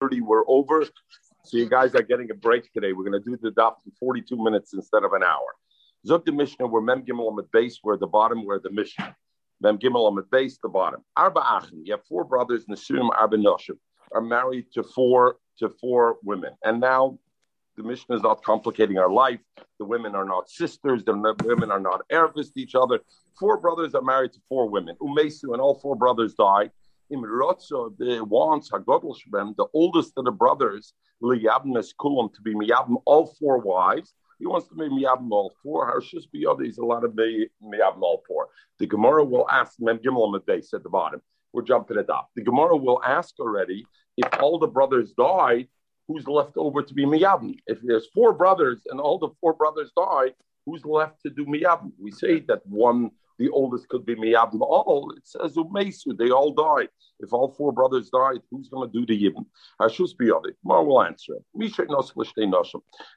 30, we're over. So you guys are getting a break today. We're going to do the daf in 42 minutes instead of an hour. Zuk the Mishnah, we're Mem Gimel the base, we're at the bottom, we're at the Mishnah. Mem Gimel the base, the bottom. Arba Achim, you have four brothers, Nasurim Arba Noshim, are married to four to four women. And now the Mishnah is not complicating our life. The women are not sisters. The women are not heirs to each other. Four brothers are married to four women. Umesu and all four brothers die. Im Rotzo, the wants Hagodl Shbem, the oldest of the brothers, Liyabnes Kulam, to be Miyabim, all four wives. He wants to be Miyabim all four. Harshus Biyodi is a lot of Miyabim all four. The Gemara will ask, Mem Gimel base at the bottom. We're jumping it up. The Gemara will ask already if all the brothers died, who's left over to be Miyabim? If there's four brothers and all the four brothers die, who's left to do Miyabim? We say that one the oldest could be Miyabim all. It says Umesu, they all died. If all four brothers died, who's going to do the Yibn? Hashus Biyadi. Mar will answer it.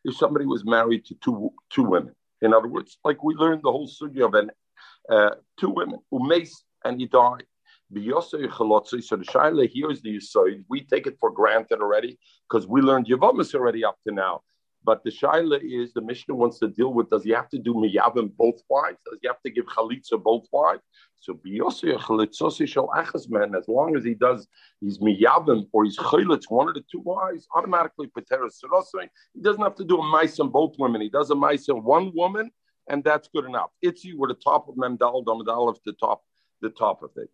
If somebody was married to two two women, in other words, like we learned the whole sugya of an uh, two women, Umes, and he died. So the Shaila here is the Yisoid. We take it for granted already because we learned Yavamas already up to now. But the shaila is the Mishnah wants to deal with: Does he have to do miyavim both wives? Does he have to give chalitza both wives? So man, as long as he does, he's miyavim or he's chalitz one of the two wives, automatically pateras He doesn't have to do a mice on both women. He does a mice on one woman, and that's good enough. It's you were the top of memdal damadal of the top the top of it.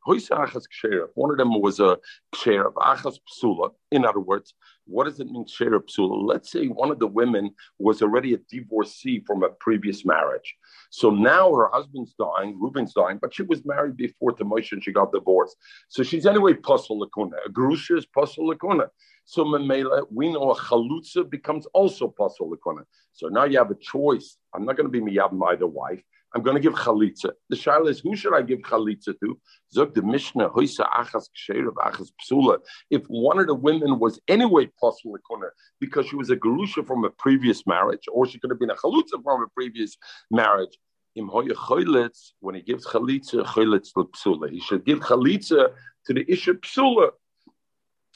One of them was a ksher of achas psula. In other words, what does it mean ksher psula? Let's say one of the women was already a divorcee from a previous marriage. So now her husband's dying, Reuben's dying, but she was married before to Moshe and she got divorced. So she's anyway pasul lakuna. A grusha is pasul lakuna. So Memela, we know a chalutza becomes also pasul lakuna. So now you have a choice. I'm not going to be miyab either wife. I'm going to give chalitza. The shaila is, who should I give chalitza to? Zog the Mishnah, hoisa achas ksher of achas psula. If one of the women was anyway possible corner because she was a gerusha from a previous marriage, or she could have been a chalitza from a previous marriage, im when he gives chalitza, choylitz psula. He should give chalitza to the isha psula.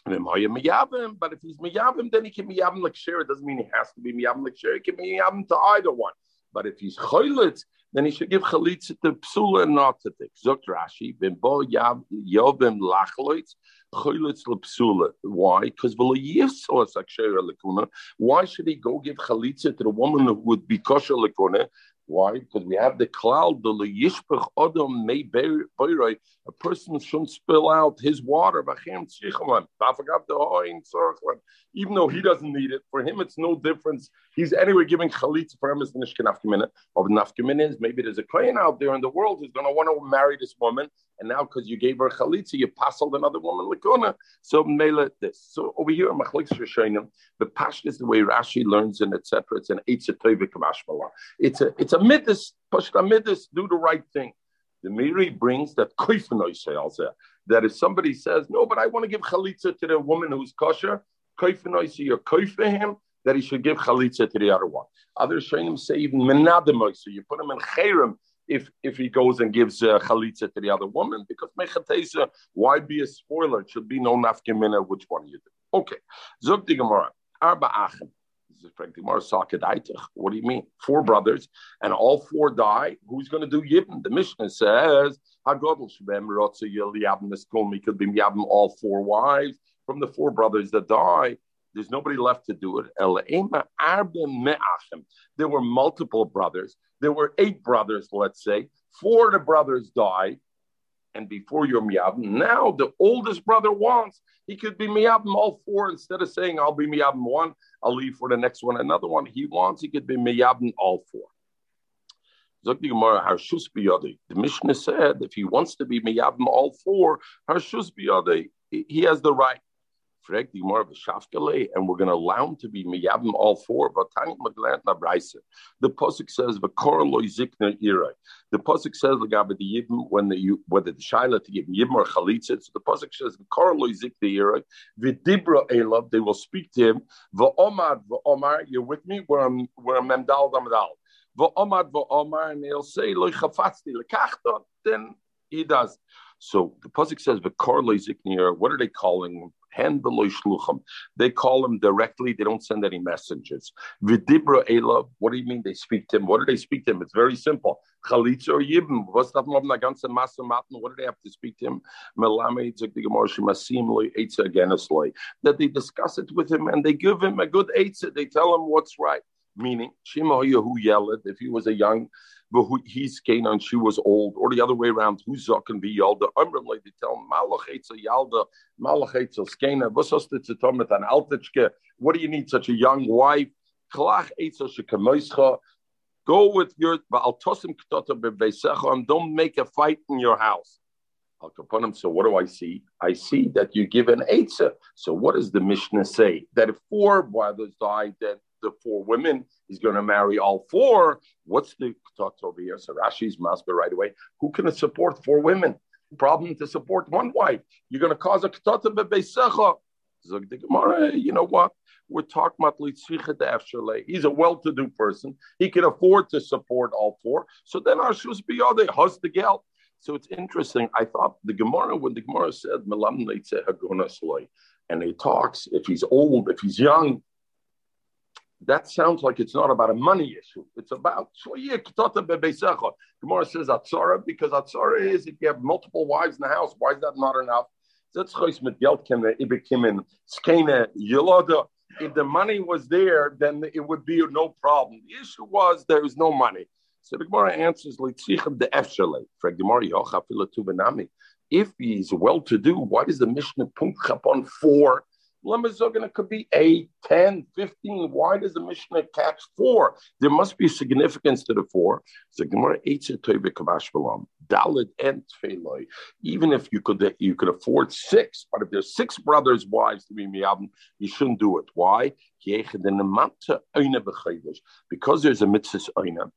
But if he's miyavim, then he can miyavim like share. It doesn't mean he has to be miyavim like share. He can miyavim to either one. But if he's choylitz, then he should give chalitza to psula and not to tik. Zok Rashi, bimbo yovim lachloitz, chalitz lepsula. Why? Because Why should he go give chalitza to the woman who would be kosher lekuna? Why? Because we have the cloud, the yishpach odom may boyroi. A person shouldn't spill out his water. Even though he doesn't need it, for him it's no difference. He's anyway giving chalitza for him as nishkanafkamina. Of nafkamina is maybe there's a kohen out there in the world who's going to want to marry this woman, and now because you gave her chalitza, you passed another woman lakuna. So mele this. So over here, machlik shaynim, the passion is the way Rashi learns and etc. It's an eitzah It's a it's a midas, pashta midas, do the right thing. The Meiri brings that that if somebody says, no, but I want to give chalitza to the woman who's kosher, koifenoisa, you're koif him, that he should give chalitza to the other one. Others him say even menadamoisa, you put him in chayrim if if he goes and gives uh, chalitza to the other woman, because mechatesa, why be a spoiler? It should be no nafkemina which one you do. Okay, the Gemara, arba achim. What do you mean? Four brothers, and all four die. Who's going to do Yibn? The Mishnah says, all four wives from the four brothers that die. There's nobody left to do it. There were multiple brothers. There were eight brothers, let's say. Four of the brothers died and before you're miyabim. Now the oldest brother wants, he could be miyabim all four instead of saying, I'll be miyabim one, I'll leave for the next one, another one. He wants, he could be miyabim all four. The Mishnah said if he wants to be miyabim all four, he has the right and we're going to allow him to be miyabim all four. But. The posuk says v'kor loy zikna irai. The posuk says legabe the yibim when the whether the shaila to give yibim or chalitza. So the posuk says loy zikna irai v'dibra elav. They will speak to him v'omad v'omar. You're with me? Where I'm memdal damdal. V'omad v'omar, and they'll say. Then he does. So the pasuk says loy zikna What are they calling? They call him directly. They don't send any messages. Vidibra Ela. What do you mean they speak to him? What do they speak to him? It's very simple. What do they have to speak to him? That they discuss it with him and they give him a good eitzah. They tell him what's right. Meaning, if he was a young he's and she was old, or the other way around, who's can be Yalda. Umrle, they tell Malachetza Yalda, Malachetza Skena, Vosostitza Tomet an Altichke. What do you need such a young wife? Kalach Eitza Shekamoischa. Go with your Baaltosim Ktota Bebesecham. Don't make a fight in your house. Al Kaponim. So what do I see? I see that you give an Eitzah. So what does the Mishnah say? That if four brothers died, then the four women, he's going to marry all four. What's the thoughts over here? So Rashi's master right away. Who can support four women? Problem to support one wife. You're going to cause a ketata bebesecha. You know what? We're talking about Litzvicha He's a well-to-do person. He can afford to support all four. So then our shoes be all the the gel. So it's interesting. I thought the Gemara, when the Gemara said, and he talks, if he's old, if he's young, that sounds like it's not about a money issue. It's about Gemara says atzara because atzara is if you have multiple wives in the house. Why is that not enough? If the money was there, then it would be no problem. The issue was there is no money. So the Gemara answers If he's well to do, why does the Mishnah punk up on four Lemazogin, it could be 8, 10, 15. Why does the Mishnah catch 4? There must be significance to the 4. So Gemara Dalit and Tfeloi. Even if you could you could afford six, but if there's six brothers' wives to be miyavim, you shouldn't do it. Why? Because there's a mitzvah oina.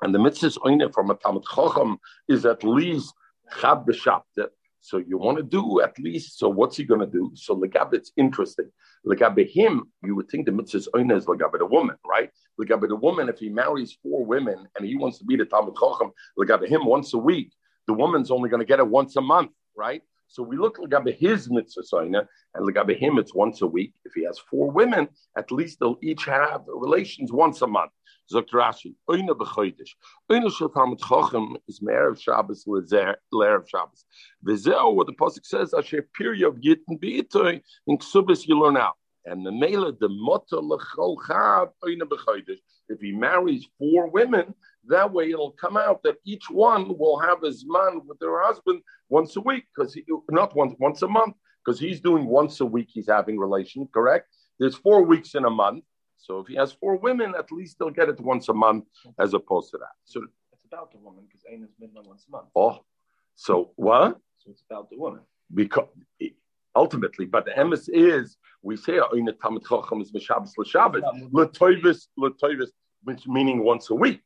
And the mitzvah oina from a Talmud Chacham is at least chab b'shabtet so you want to do at least. So what's he going to do? So legab, it's interesting. Legabe him, you would think the mitzvah's oina is legabe the woman, right? Legabe the woman, if he marries four women and he wants to be the Talmud Chacham, legabe him once a week, the woman's only going to get it once a month, right? So we look legabe his mitzvah soina, and legabe him it's once a week. If he has four women, at least they'll each have relations once a month. Zogt Rashi, Oina b'choidish. Oina shel Talmud Chochem is Me'erev Shabbos l'Erev Shabbos. V'zeo, what the Pasuk says, Asher Piryav Yitn B'itoy, in Ksubis you learn out. And the Mela, the Mota l'chol chav, Oina b'choidish. If he marries four women, that way it'll come out that each one will have his man with their husband once a week, because not once once a month, because he's doing once a week. He's having relation, correct? There's four weeks in a month, so if he has four women, at least they'll get it once a month as opposed to that. So it's about the woman because Ain is midnight once a month. Oh, so what? So it's about the woman. Because ultimately, but the emes is we say Aina Tamid Chacham is Mishabas L'Shabbat L'Toivis L'Toivis, which meaning once a week.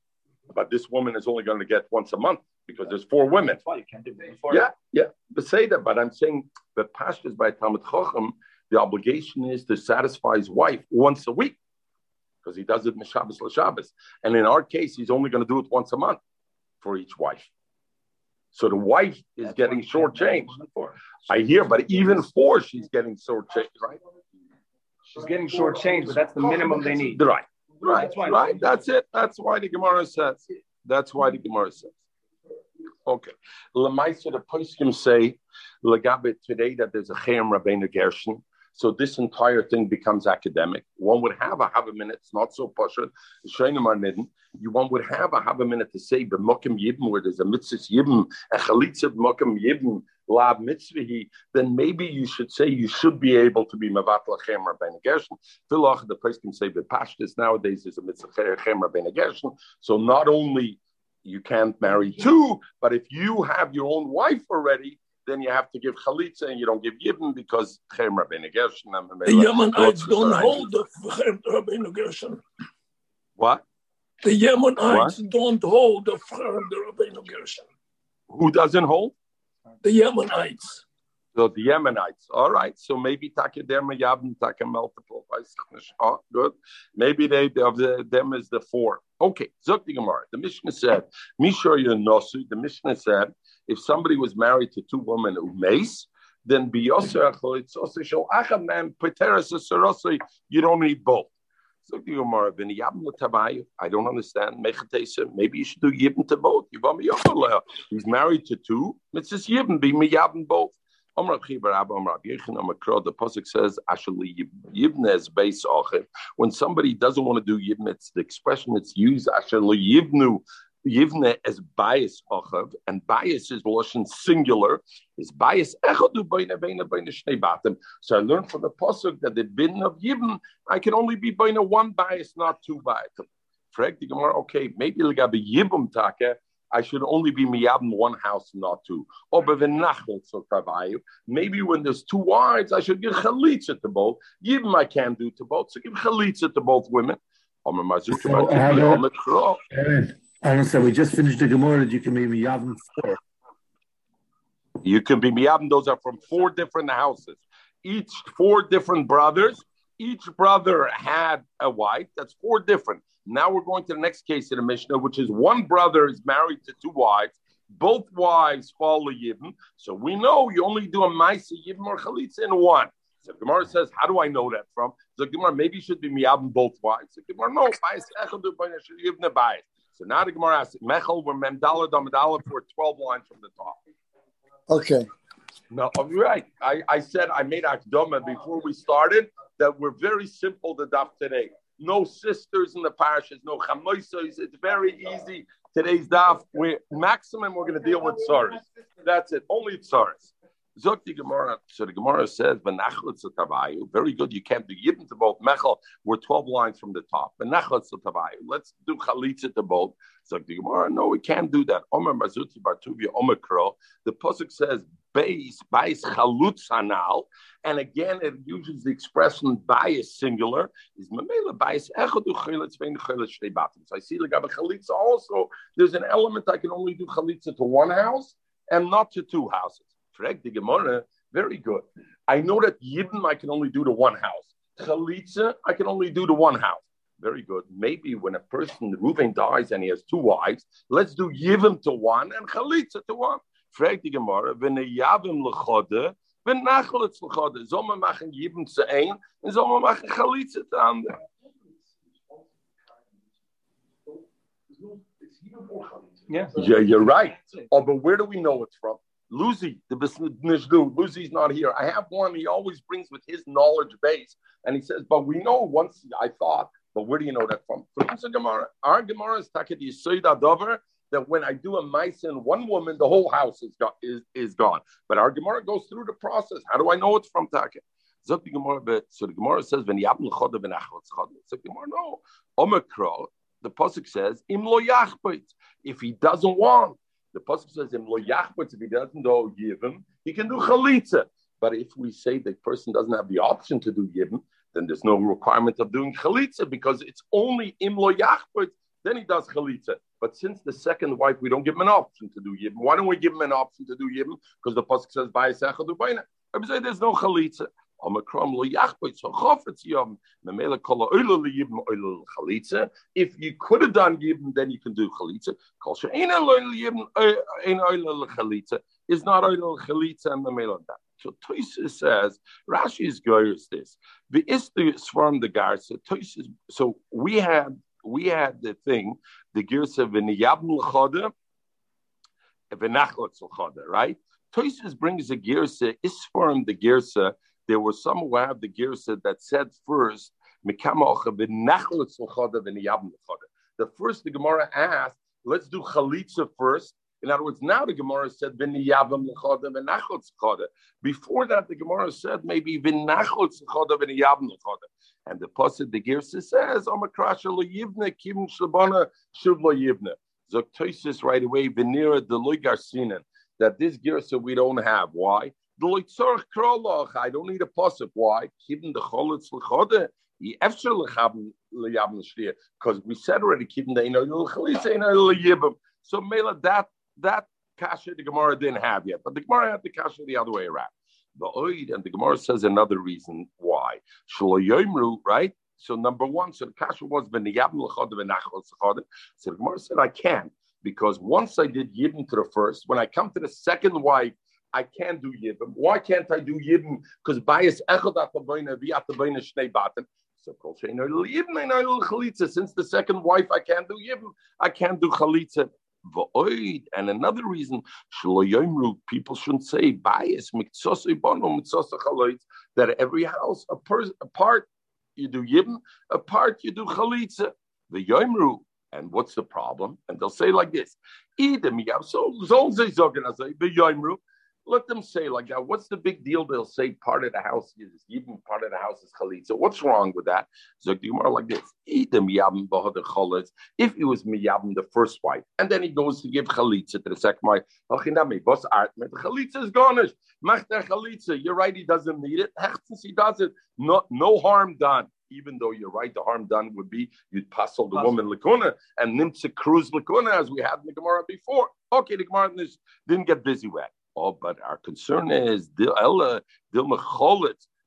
But this woman is only going to get once a month because there's four women. That's why you can't do before. Yeah, yeah. But say that. But I'm saying the pastures by Talmud Chacham, the obligation is to satisfy his wife once a week because he does it Mishabas L'Shabbos. And in our case, he's only going to do it once a month for each wife. So the wife is That's getting shortchanged. I hear, but even four, she's getting shortchanged, right? She's getting shortchanged, but that's the minimum they need. Right, right, that's right. That's it. That's why the Gemara says. That's why the Gemara says. Okay. Lemaisa, the poskim say, Lagabit today that there's a Chaim Rabbeinu Gershon so this entire thing becomes academic. One would have a have a minute. It's not so poshut. You one would have a have a minute to say b'mokim yibim where there's a mitzvah yibim a chalitza b'mokim yibim lab mitzvahi. Then maybe you should say you should be able to be mavat lachem rabbein gershon. Filach the place can say b'pashtis nowadays is a mitzvah chem rabbein gershon. So not only you can't marry two, but if you have your own wife already, then you have to give chalitza and you don't give yibim because Chem Rabbeinu Gershon. The Yemenites don't hold the Chem Rabbeinu Gershon. What? The Yemenites what? don't hold the Rabbeinu Gershon. Who doesn't hold? The Yemenites. So the Yemenites. All right. So maybe Takedema Yabim Taka multiple. Oh, good. Maybe they of the them is the four. Okay. Zok the Gemara. The Mishnah said, Mishor Yonosu, the Mishnah said, if somebody was married to two women mace, then biyoser chalitzosa shel achad man peteres. You don't need both. So the Gemara, I don't understand. Maybe you should do yibn to both. He's married to two. It's just yibn, be miyabn both. The pasuk says, "Actually, yibn is base When somebody doesn't want to do yibn, it's the expression that's used. Actually, yibnu Yivne as bias ochav, and bias is lashon singular. Is bias echadu beina beina beina shnei batim. So I learned from the pasuk that the bin of Yivn, I can only be beina one bias, not two bias. Frag the Gemara, okay, maybe legabe Yibum take. I should only be miyabim one house, not two. Or maybe when there's two wives, I should give chalitza to both. Yibim I can't do to both, so give chalitza to both women. I said we just finished the Gemara that you can be Miyavim four. You can be Miyavim, those are from four different houses. Each four different brothers. Each brother had a wife. That's four different. Now we're going to the next case in the Mishnah, which is one brother is married to two wives. Both wives follow Yibn. So we know you only do a Maisa Yibn or Chalitza in one. So Gemara says, how do I know that from? So Gemara, maybe should be Miyabim both wives. So Gemara, no. So now the Gemara asks, Mechel were Memdala Damadala for 12 lines from the top. Okay. No, oh, you're right. I, I said I made Akdoma before we started that we're very simple the daf today. No sisters in the parishes, no chamoisos. It's very easy. Today's daf, we maximum we're going to deal with tsars. That's it. Only tsars. Zok Gemara. So the Gemara says, "Benachletz tavayu." Very good. You can't do yibn to both. Mechel. We're twelve lines from the top. Benachletz tavayu. Let's do chalitza to both. Zok the Gemara. No, we can't do that. Omer mazuti bartuvia omikro. The pasuk says, "Beis bais chalutz hanal," and again it uses the expression "bias" singular. Is mamela bias echadu chalitz vein chalitz shtei So I see like a chalitza also. There's an element I can only do chalitza to one house and not to two houses. Frag the Gemara, very good. I know that Yibn I can only do to one house. Chalitza, I can only do to one house. Very good. Maybe when a person, Reuven dies and he has two wives, let's do Yivim to one and Chalitza to one. Frag the Gemara, wenn er Yavim lechode, wenn Nachalitz lechode, soll man machen Yibim zu ein und soll man machen Chalitza zu andere. Yeah. yeah, you're right. Oh, but where do we know it's from? Lucy, the Nishdu, Lucy's not here. I have one he always brings with his knowledge base. And he says, but we know once I thought, but where do you know that from? So Gemara, our Gemara is Taked Yisoida Dover, that when I do a mice in one woman, the whole house is, go- is, is gone. But our Gemara goes through the process. How do I know it's from Taked? So the Gemara says, when Yabn Chodev and So the Gemara, no. Omikro, the Pasuk says, Im lo If he doesn't want, the pasuk says in lo yachbutz if he doesn't know yivim, he can do chalitza. But if we say the person doesn't have the option to do yivim, then there's no requirement of doing chalitza because it's only im lo yachbutz. Then he does chalitza. But since the second wife, we don't give him an option to do yibim. Why don't we give him an option to do yibim? Because the pasuk says va'yisechadu bayna. I say there's no chalitza. If you could have done yibn, then you can do chalitza. Is not oil chalitza and the that. So Toysa says, Rashi is going this. The istu from the garsa. Toysa. So we had we had the thing, the girsa v'niyabn l'choda, v'nachlot l'choda, right? Toysa brings a girsa isform the girsa there were some who have the girsa that said first, the first the Gemara asked, let's do chalitza first. In other words, now the Gemara said Before that, the Gemara said maybe And the pasuk the Girsa says, kim. Zoktosis right away. That this Girsa we don't have. Why? I don't need a pasuk. Why? Keeping the cholitz l'chode. Because we said already, keeping the ino So Mela, that that kasha the Gemara didn't have yet, but the Gemara had the kasha the other way around. The oid and the Gemara says another reason why. Shlo yomru right? So number one, so the kasha was ben l'chode l'chode. So the Gemara said I can't because once I did yibn to the first, when I come to the second wife I can't do Yibim. Why can't I do Yibim? Because bias echad at the vi at the shnei batim. So kol shein chalitza. Since the second wife, I can't do Yibim. I can't do chalitza. And another reason, people shouldn't say bias that every house, a, part you do yibn, a part you do chalitza. The yomru, and what's the problem? And they'll say like this: Idem so so the yomru. Let them say like that. What's the big deal? They'll say part of the house is even part of the house is chalitza. What's wrong with that? So the Gemara like this: If it was miyabim the first wife, and then he goes to give chalitza to the second wife, chalitza is garnish. Mach chalitza. You're right. He doesn't need it. He does it, no no harm done even though you're right, the harm done would be you'd puzzle the woman lakuna and nimtza cruz lakuna as we had in the Gemara before. Okay, the Gemara didn't get busy with. Oh, but our concern is Dilma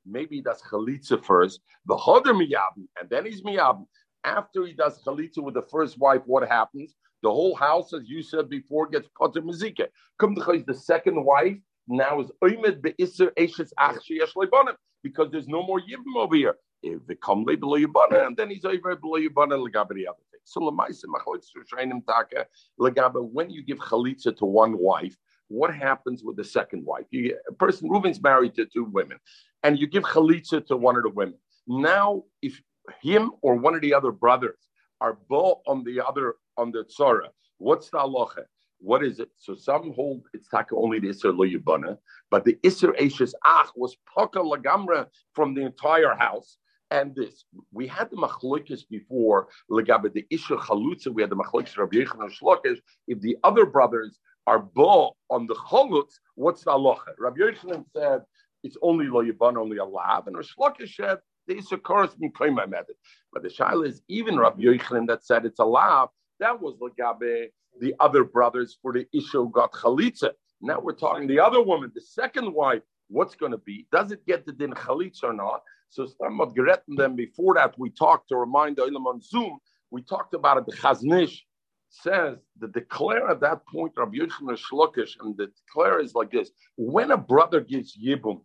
Maybe that's chalitza first, the hoder miyabim, and then he's miyabim. After he does chalitza with the first wife, what happens? The whole house, as you said before, gets potter mizika. Come to the second wife now is oimed beiser eshes ach sheyesh because there's no more yibim over here. If the kamle below yibana, and then he's over below yibana legabe the other thing. So lemaisa machlitz shreinim taka legabe when you give chalitza to one wife what happens with the second wife? You, a person, Reuben's married to two women, and you give chalitza to one of the women. Now, if him or one of the other brothers are both on the other on the tzara, what's the halacha? What is it? So some hold it's taka only the Isser lo but the Isser Ashes Ach was paka lagamra from the entire house. And this, we had the machlokes before, legabe the Isher Chalutza, we had the machlokes Rabbi Yechon Shlokish. If the other brothers are bo on the cholutz, what's the halacha? Rabbi Yochanan said it's only lo yiban, only a lab, and Reish Lakish said the correspond my method. But the shaila is even Rabbi Yochanan that said it's a lab. That was legabe the other brothers for the issue got chalitza. Now we're talking the other woman, the second wife. What's going to be? Does it get the din chalitza or not? So Stamot Geretten then before that we talked to remind the on Zoom. We talked about it. The Chazon Ish says the declare at that point, Rabbi Yochanan Shlokish, and the declare is like this: when a brother gives yibum,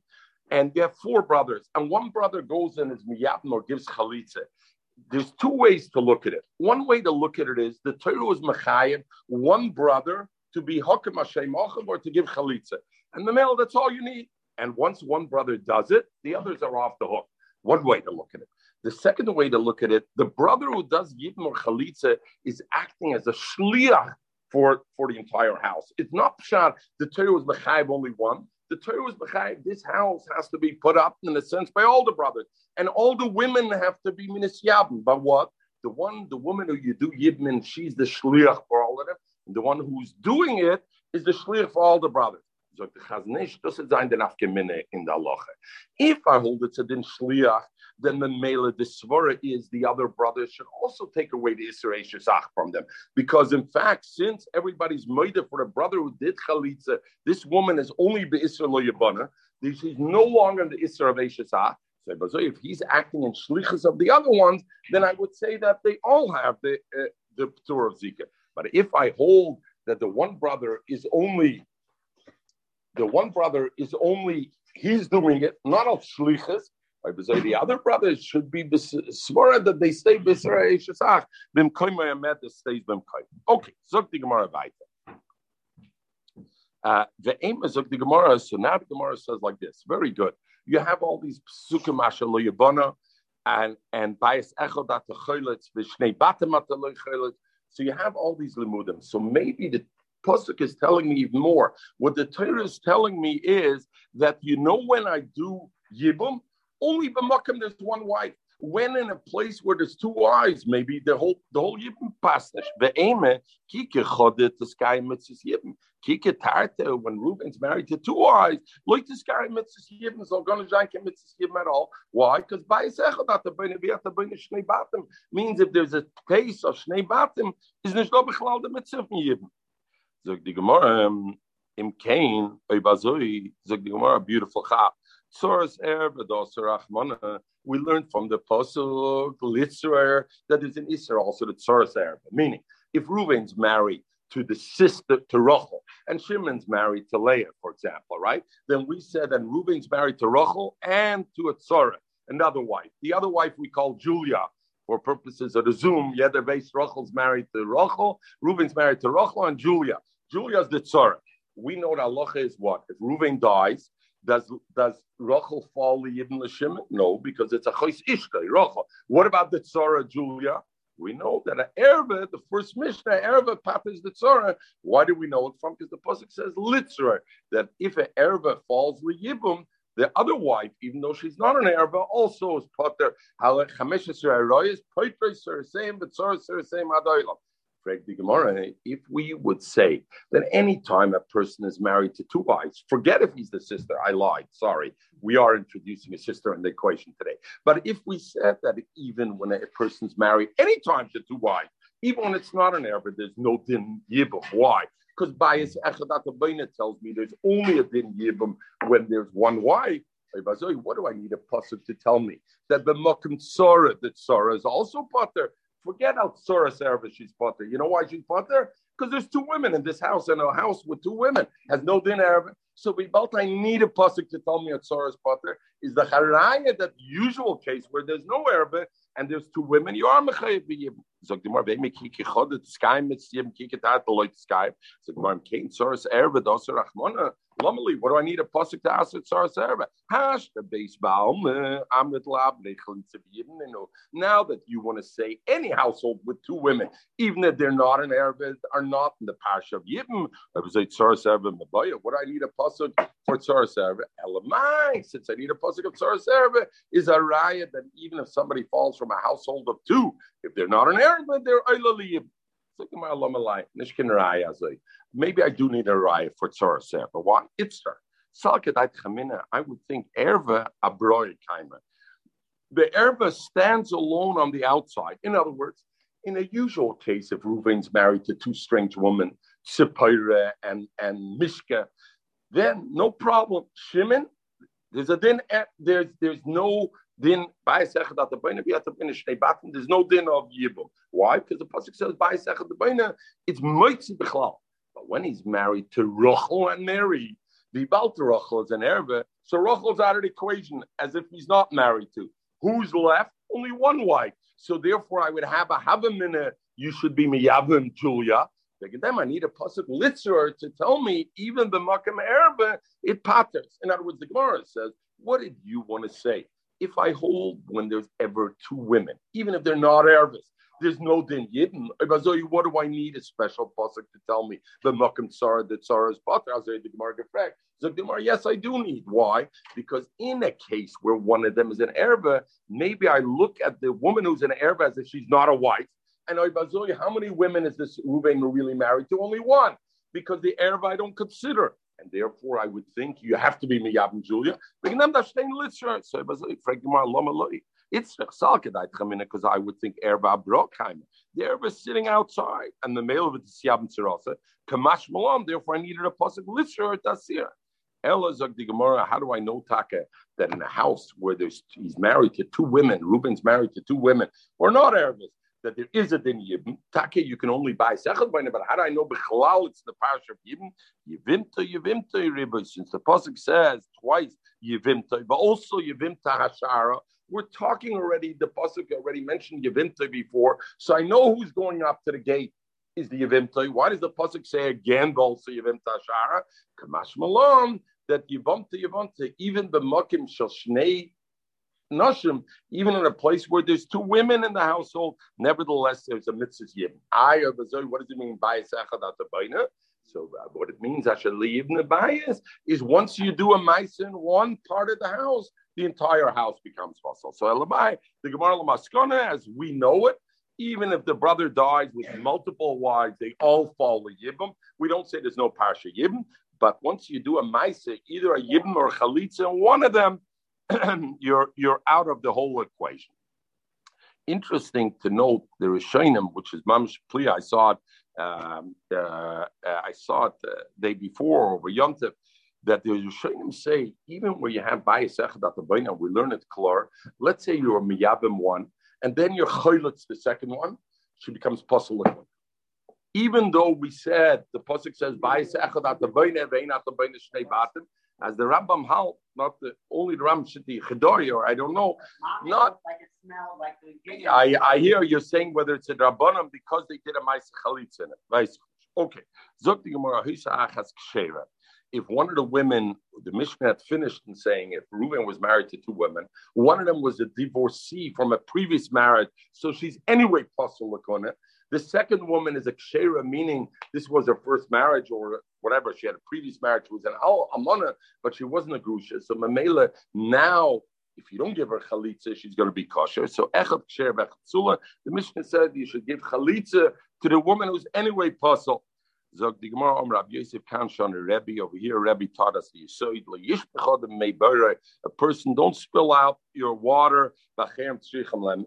and there have four brothers, and one brother goes in as miyabim or gives chalitza. There's two ways to look at it. One way to look at it is the Torah was mechayim one brother to be hakim Hashem or to give chalitza, and the male that's all you need. And once one brother does it, the others are off the hook. One way to look at it. The second way to look at it, the brother who does Yibn or Chalitza is acting as a shliach for, for the entire house. It's not Pshat, the Torah was Mechayiv only one. The Torah was Mechayiv, this house has to be put up in a sense by all the brothers. And all the women have to be Minis Yabin. But what? The one, the woman who you do Yibn, she's the shliach for all of them. And the one who's doing it is the shliach for all the brothers. If I hold it to den Shliach, then the Mela, the Svara is the other brothers should also take away the Isra Shach from them. Because in fact, since everybody's made for the brother who did Chalitza, this woman is only the Isra. She's no longer the Isra of. So if he's acting in shlichus of the other ones, then I would say that they all have the uh, the tour of Zika. But if I hold that the one brother is only the one brother is only he's doing it, not of shlichus, the other brothers should be svara that they stay b'sra eshesach. Bim koyma yamed stays bim koyma. Okay, zok the Gemara. Uh, the aim is of the Gemara. So now the Gemara says like this. Very good. You have all these psukim yabana and and bias echod at the choylitz v'shnei batem at the So you have all these limudim. So maybe the pasuk is telling me even more. What the Torah is telling me is that you know when I do yibum, only b'makom there's one wife. When in a place where there's two wives, maybe the whole the whole yibum pasnish. Ve'eme kike chodet the sky mitzvahs yibum. Kike tarte when Reuben's married to two wives, like the sky mitzvahs yibum so gonna jank mitzvahs yibum at all. Why? Because by that the bnei biat the bnei shnei batim means if there's a case of shnei batim, is nicht lo bechlal the mitzvah yibum. Zog the Gemara im Kain oy bazoi zog the Gemara beautiful chap. Tzoras Erb, Rachmana, we learned from the Pasuk, Litzrer, that is in Israel also the Tzoras Erb. Meaning, if Reuven's married to the sister to Rachel, and Shimon's married to Leah, for example, right? Then we said that Reuben's married to Rachel and to a Tzora, another wife. The other wife we call Julia. For purposes of the Zoom, yeah, they're based. Rachel's married to Rachel, Reuben's married to Rachel, and Julia. Julia's the Tzora. We know that Allah is what? If Reuben dies, does does Rachel fall Yibn Shimon? No, because it's a Chos Ishka, Rachel. What about the Tzora Julia? We know that an Erva, the first Mishnah, Erva is the Tzora. Why do we know it from? Because the Pasuk says Litzra, that if an Erva falls Yibum, the other wife, even though she's not an Erva, also is Potter. Chamesh Yisrael Potter same, but Tzora same Adoilam the Gemara, if we would say that any time a person is married to two wives, forget if he's the sister, I lied, sorry. We are introducing a sister in the equation today. But if we said that even when a person's married any time to two wives, even when it's not an but there's no din yibum. Why? Because bias echadat tells me there's only a din yibum when there's one wife. What do I need a pasuk to tell me that the mokum sora that sora is also potter? Forget out Sora service she's potter. You know why she's potter? Because there's two women in this house, and a house with two women has no dinner. So we both I need a pasuk to tell me at Sora's potter is the haraya that usual case where there's no Arabic and there's two women, you are mechayev the more ve'me kiki chodet sky mit yibum kiki the loit sky. Source erbe doser rachmona. Lomeli, what do I need a pasuk to ask at source erbe? Hash the base baum amrit lab. Now that you want to say any household with two women, even if they're not an Arab, are not in the pash of yibum. I was a source erbe mabaya. What do I need a pasuk for source erbe? Elamai. Since I need a pasuk of source erbe, is a riot that even if somebody falls from a household of two. If they're not an Arab, they're Eilaliyim. Maybe I do need a raya for Tzara Sefer. Why? Itzar. Salkadait Chamina, I would think Erva Abroy Kaima. The Erva stands alone on the outside. In other words, in a usual case, if Reuven's married to two strange women, Sipira and, and Mishka, then no problem. Shimon, there's a din, eh, there's there's no din by sechet at the the baina shnei. There's no din of yibum. Why? Because the pasuk says by sechet the baina it's moitzi b'chlal. But when he's married to Rachel and Mary, the Balta Rachel is an erbe, so Rachel's out of the equation as if he's not married to. Who's left? Only one wife. So therefore, I would have a havamina. You should be miyavim Julia. Then I need a pasuk litzer to tell me even the makam erbe it patters. In other words, the Gemara says, "What did you want to say?" If I hold when there's ever two women, even if they're not Ervis, there's no din yidden. What do I need a special pasuk to tell me the makam tsara that tsara is say the Gemara. So Gemara, yes, I do need. Why? Because in a case where one of them is an erba, maybe I look at the woman who's an erba as if she's not a wife, and how many women is this Ruben really married to? Only one, because the erba I don't consider and therefore I would think you have to be Miyab and Julia. So uh, it was it's because I would think Erba Brockheim. The Erba is sitting outside, and the male of it is Yab and Tzirasa. Kamash Malam, therefore I needed a Litzra or Tasir. How do I know Taka that in a house where there's he's married to two women, Reuben's married to two women, or not Arabs, that there is a din yibn. Take, you can only buy second by but how do I know bichlal it's the parish of yibn? Yivimta, yivimta, riba. Since the pasuk says twice yivimta, but also yivimta hashara. We're talking already. The pasuk already mentioned yivimta before, so I know who's going up to the gate. Is the yivimta? Why does the pasuk say again also yivimta hashara? Kamash malon that yivamta yivamta even the makim shall shnei Nashim, even in a place where there's two women in the household, nevertheless, there's a mitzvah yibn. I or what does it mean by So uh, what it means, leave the bias is once you do a mice in one part of the house, the entire house becomes fossil. So Elamai, the Gemara Lamaskona, as we know it, even if the brother dies with multiple wives, they all fall a yibum. We don't say there's no parsha yibum, but once you do a mice, either a yibum or a chalitza, one of them you're you're out of the whole equation. Interesting to note the Rishonim, which is Mamish Pli, I saw it. Um, uh, uh, I saw it the day before over Yontif, that the Rishonim say even where you have bias echad we learn it klar. Let's say you're a miyabim one, and then you're choylitz the second one, she becomes puzzle Even though we said the pasuk says as the Rambam Hal, not the only the Ram Shiti Chedori, or I don't know, not. Like it smelled like the. I, I hear you're saying whether it's a Rabbanim because they did a Maisa Chalitz in it. Okay. Zok the Gemara Hisa Achas Kshera. If one of the women, the Mishnah had finished in saying if Reuben was married to two women, one of them was a divorcee from a previous marriage, so she's anyway possible on it. The second woman is a kshera, meaning this was her first marriage or whatever. She had a previous marriage, was an al amana, but she wasn't a grusha. So mamela now. If you don't give her chalitza, she's going to be kosher. So echad ksher The Mishnah said you should give chalitza to the woman who's anyway puzzle. Zog the Gemara Om Rabbi Yosef Kanshan Rebbe over here. Rebbe taught us the Yisoid A person don't spill out your water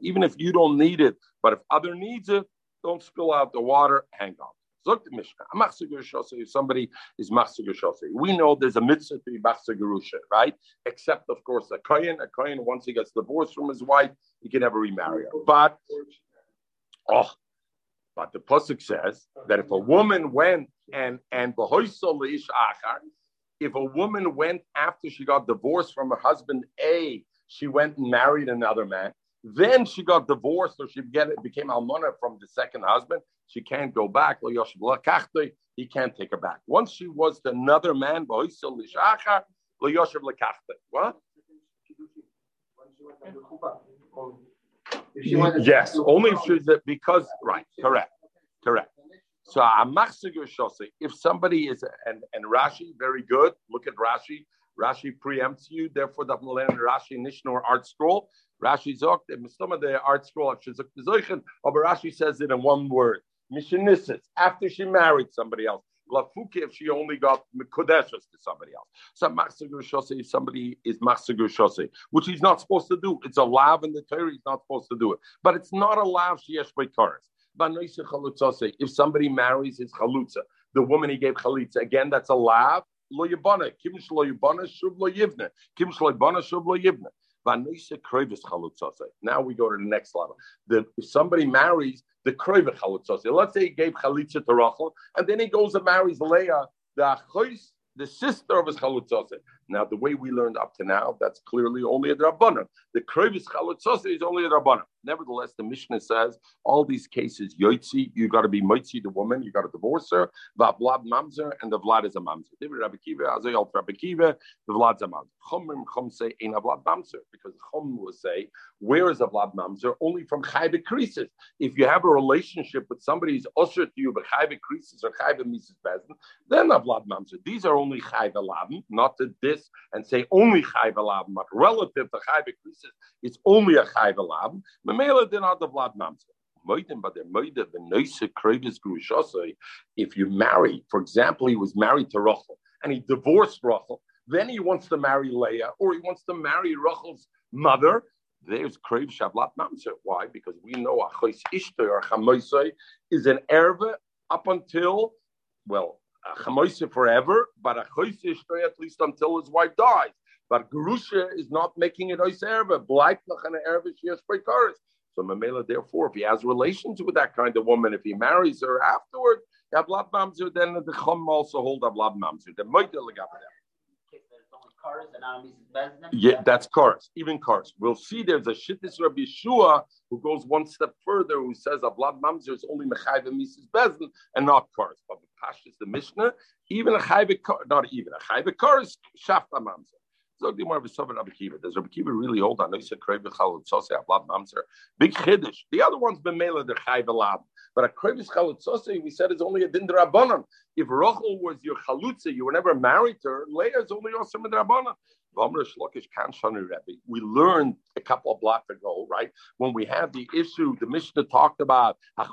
even if you don't need it, but if other needs it, don't spill out the water. Hang on. Zog the Mishnah. If somebody is machzir we know there's a mitzvah to be machzir right? Except of course a kohen. A kohen once he gets divorced from his wife, he can never remarry her. But oh but the pasuk says that if a woman went and and if a woman went after she got divorced from her husband A, she went and married another man. Then she got divorced, or she get, became almana from the second husband. She can't go back. He can't take her back. Once she was to another man, what? Yes, only if she's because right, correct, correct. So if somebody is and and Rashi very good. Look at Rashi. Rashi preempts you. Therefore, the Rashi Nishna or Art Scroll. Rashi zok some of the Art Scroll but Rashi says it in one word. Mishanissis after she married somebody else. Lafuki if she only got Kodeshas to somebody else. So Machsagur Shose, if somebody is Machsagur Shose, which he's not supposed to do. It's a lav in the Torah, he's not supposed to do it. But it's not a lav sheyesh by If somebody marries his chalutza, the woman he gave chalitza, again, that's a lav. Lo yibana, kim shlo yibana, shub lo yivne, kim shlo yibana, shub lo yivne. Now we go to the next level. The, if somebody marries the kroiv chalutzos, let's say he gave chalitza to Rachel, and then he goes and marries Leah, the the sister of his chalutzos. Now, the way we learned up to now, that's clearly only a drabanan. The krevis chalutzos is only a drabanan. Nevertheless, the Mishnah says all these cases, yotzi, you got to be moitzi the woman, you got to divorce her. Vlad mamzer, and the vlad is a mamzer. Rabbi Kiva, Azayel Rabbi Kiva, the vlad's a mamzer. Chumrim chum say ain't a vlad mamzer because chum will say where is a vlad mamzer? Only from chayve krisis. If you have a relationship with somebody who's usher to you, but chayve krisis or chayve mises bezin, then a vlad mamzer. These are only chayve lavim, not the this and say only chayve lavim, but relative to chayve krisis, it's only a chayve lavim. Memela not the vlad mamzer. If you marry, for example, he was married to Rachel and he divorced Rachel, then he wants to marry Leah or he wants to marry Rachel's mother. There's Krev Shablat Mamzer. Why? Because we know Achos Ishtar or Chamoisai is an erva up until, well, Chamoisai forever, but Achos Ishtar at least until his wife dies. But Gerusha is not making it Ois erva. Noch an erva she has so Mamela, therefore, if he has relations with that kind of woman, if he marries her afterward, then the Chum also hold Ablad Mamzer. The Moidel yeah, that's cars, even cars. We'll see there's a Shittis Rabbi Yeshua who goes one step further, who says a blood mamzer is only Mechayv and Mrs. Bezin and not cars. But the Pashas, the Mishnah, even a Chayv, not even a Chayv car is Shafta mamzer. Zog the more of Rabbi Kiva. Does Rabbi Kiva really hold on? He said, "Krevish chalot sose ablab mamzer." Big chiddush. The other one's been mela der chayv alab, but a krevish chalot sose we said is only a din drabanan. If Rachel was your chalutza, you were never married to her. Leah is only also a drabanan. We learned a couple of blocks ago, right? When we had the issue, the Mishnah talked about you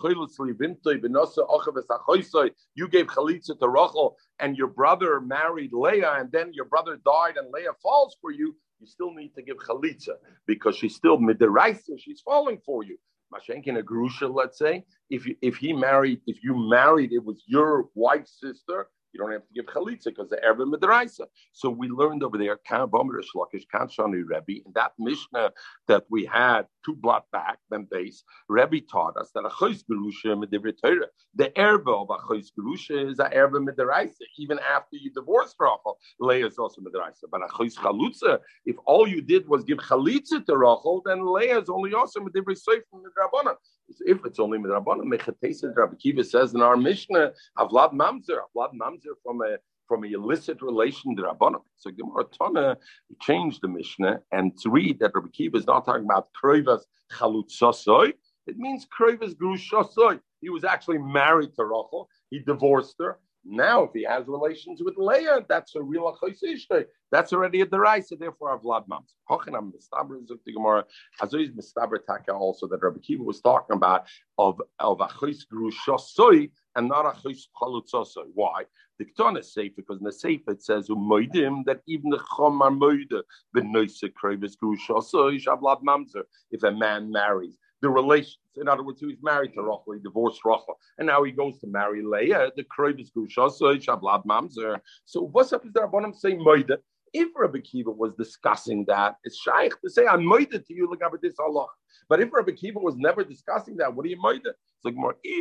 gave chalitza to Rachel, and your brother married Leah, and then your brother died, and Leah falls for you. You still need to give chalitza because she's still midiraisa. She's falling for you. Mashenkin a grusha, let's say, if you, if he married, if you married, it was your wife's sister You don't have to give chalitza because the erba midraisa. So we learned over there, Shlokish Kanshani Rebbe, in that Mishnah that we had two blot back, then base, Rebbe taught us that a chayz gerusha Torah. The erba of a chayz gerusha is a erba midraisa, even after you divorce Rachel. Leah is also midraisa. But a chayz chalutza, if all you did was give chalitza to Rachel, then Leah is only also midraisa from the Drabbana. If it's only midrabana, mechatesa Rabbi Kiva says in our Mishnah, avlad mamzer, avlad mamzer from a from a illicit relation to Rabbanim. So Gemara Tana changed the Mishnah and to read that Rabbi Kiva is not talking about kroivas chalutzasoi. It means kroivas grushasoi. He was actually married to Rachel. He divorced her. Now, if he has relations with Leah, that's a real achaysishtay. That's already a deraisa. Therefore, Vlad Mams. Mistaber the Gemara. Mistaber taka also that Rabbi Kiva was talking about of of achos grushasoi and not achos chalutzasoi. Why? The Ketana is safe because in the safe it says umoidim that even the chom are moide benoise krevis grushasoi shavlad mamzer. If a man marries the relations. In other words, he was married to Rachel, he divorced Rachel, and now he goes to marry Leah. The Kroibis Gushasoi Shablad Mamzer. So what's up is there? I'm saying Moida. If Rabbi Kiva was discussing that, it's shaykh to say I'm moida to you. Look at this Allah. But if Rabbi Kiva was never discussing that, what are you moida? It's like more eh,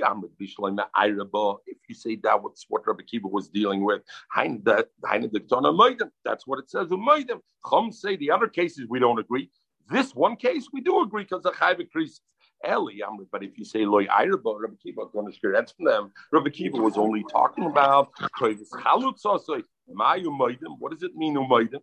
If you say that, what's what Rabbi Kiva was dealing with? That's what it says. Chum say the other cases we don't agree. This one case, we do agree because the chayv increases. Eli, but if you say loy irabo, Rabbi Kiva going to scare from them. Rabbi Kiva was only talking about. What does it mean umoidim?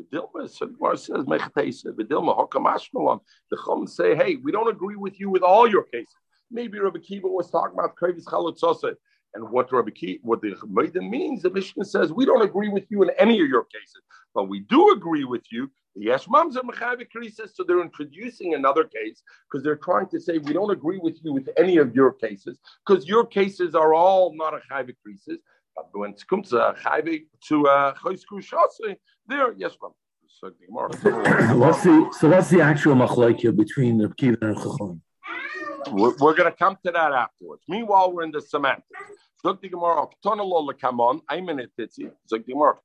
Vidilma, says mechatesa. Vidilma hokamashmalon. The chum say, hey, we don't agree with you with all your cases. Maybe Rabbi Kiva was talking about krevis chalutzosoi. And what Rabbi Kiva, what the moidim means, the Mishnah says, we don't agree with you in any of your cases, but we do agree with you Yes, mamzer mechavik krisis. So they're introducing another case because they're trying to say we don't agree with you with any of your cases because your cases are all not a chayvik krisis. But when it comes to uh, chayvik to choisku shasi, there yes, ma'am. So what's the so what's the actual machlokes between the kiva and chacham? We're, we're going to come to that afterwards. Meanwhile, we're in the semantics. Zok the Gemara, I'm in it. Zok the Gemara,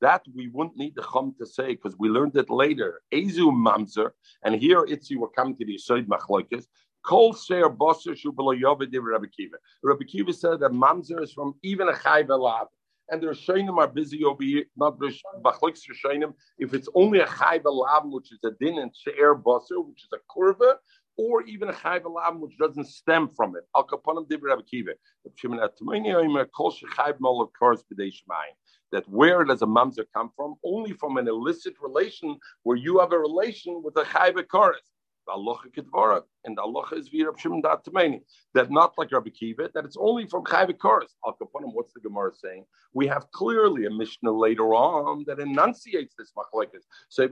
that we wouldn't need the chum to say because we learned it later. Ezu mamzer, and here it's you were coming to the Yisoid Machlokes. Kol Seir Bosser Shubala Yovedim Rabbi Kiva. Rabbi Kiva said that mamzer is from even a chayv lav. And the Rishonim are busy over here, not Bachlokes Rishonim. If it's only a chayv lav, which is a din and Seir Bosser, which is a kurva, or even a chayv alam which doesn't stem from it. Al kaponim divrei Rabbi Kiva. Shimon atmini oimer kol shechayv mol of course b'dei shemayin that where does a mamzer come from? Only from an illicit relation where you have a relation with a chayve Kedvara and Allah is. That not like Rabbi Kiva, that it's only from Chayv Chorus. Al Kaponim, what's the Gemara saying? We have clearly a Mishnah later on that enunciates this machlekes. So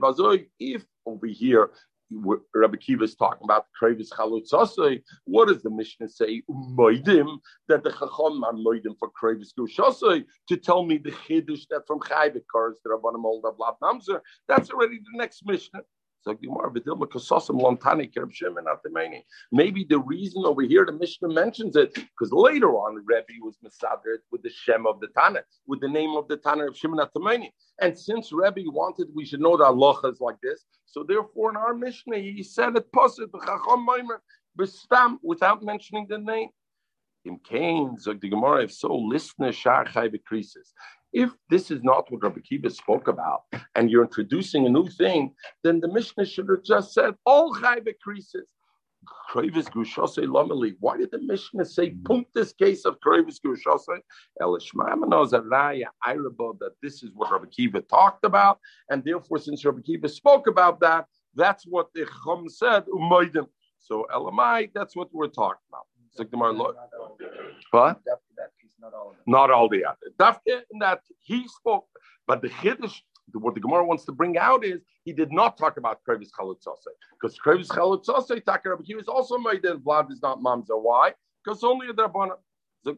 if over here Rabbi Kiva is talking about Kravis Chalutzasei. What does the Mishnah say? Umaydim that the Chacham are moidim for Kravis Gushasei to tell me the Chiddush that from Chayvik cars that Rabbanim Old Avlat Namzer. That's already the next Mishnah. Maybe the reason over here the Mishnah mentions it because later on Rebbe was misadred with the Shem of the Tana, with the name of the Tana of Shimon Atamani. And since Rebbe wanted we should know the Allah is like this, so therefore in our Mishnah he said it posted without mentioning the name. Im Kain, zog the Gemara, if so, listener shar chai if this is not what Rabbi Kiva spoke about, and you're introducing a new thing, then the Mishnah should have just said all chayve creases. Kravis Gushase Lomeli. Why did the Mishnah say punt this case of Kravis Gushase? Elishmamano Zaraya that this is what Rabbi Kiva talked about, and therefore, since Rabbi Kiva spoke about that, that's what the Chum said, So Elamai, that's what we're talking about. What? Not all, not all the other. Dafke that he spoke, but the Chiddush, what the Gemara wants to bring out is he did not talk about Krevis Chalutzose. Because Krevis Chalutzose, Takar he was also made that Vlad is not Mamza. Why? Because only the Rabbanah. I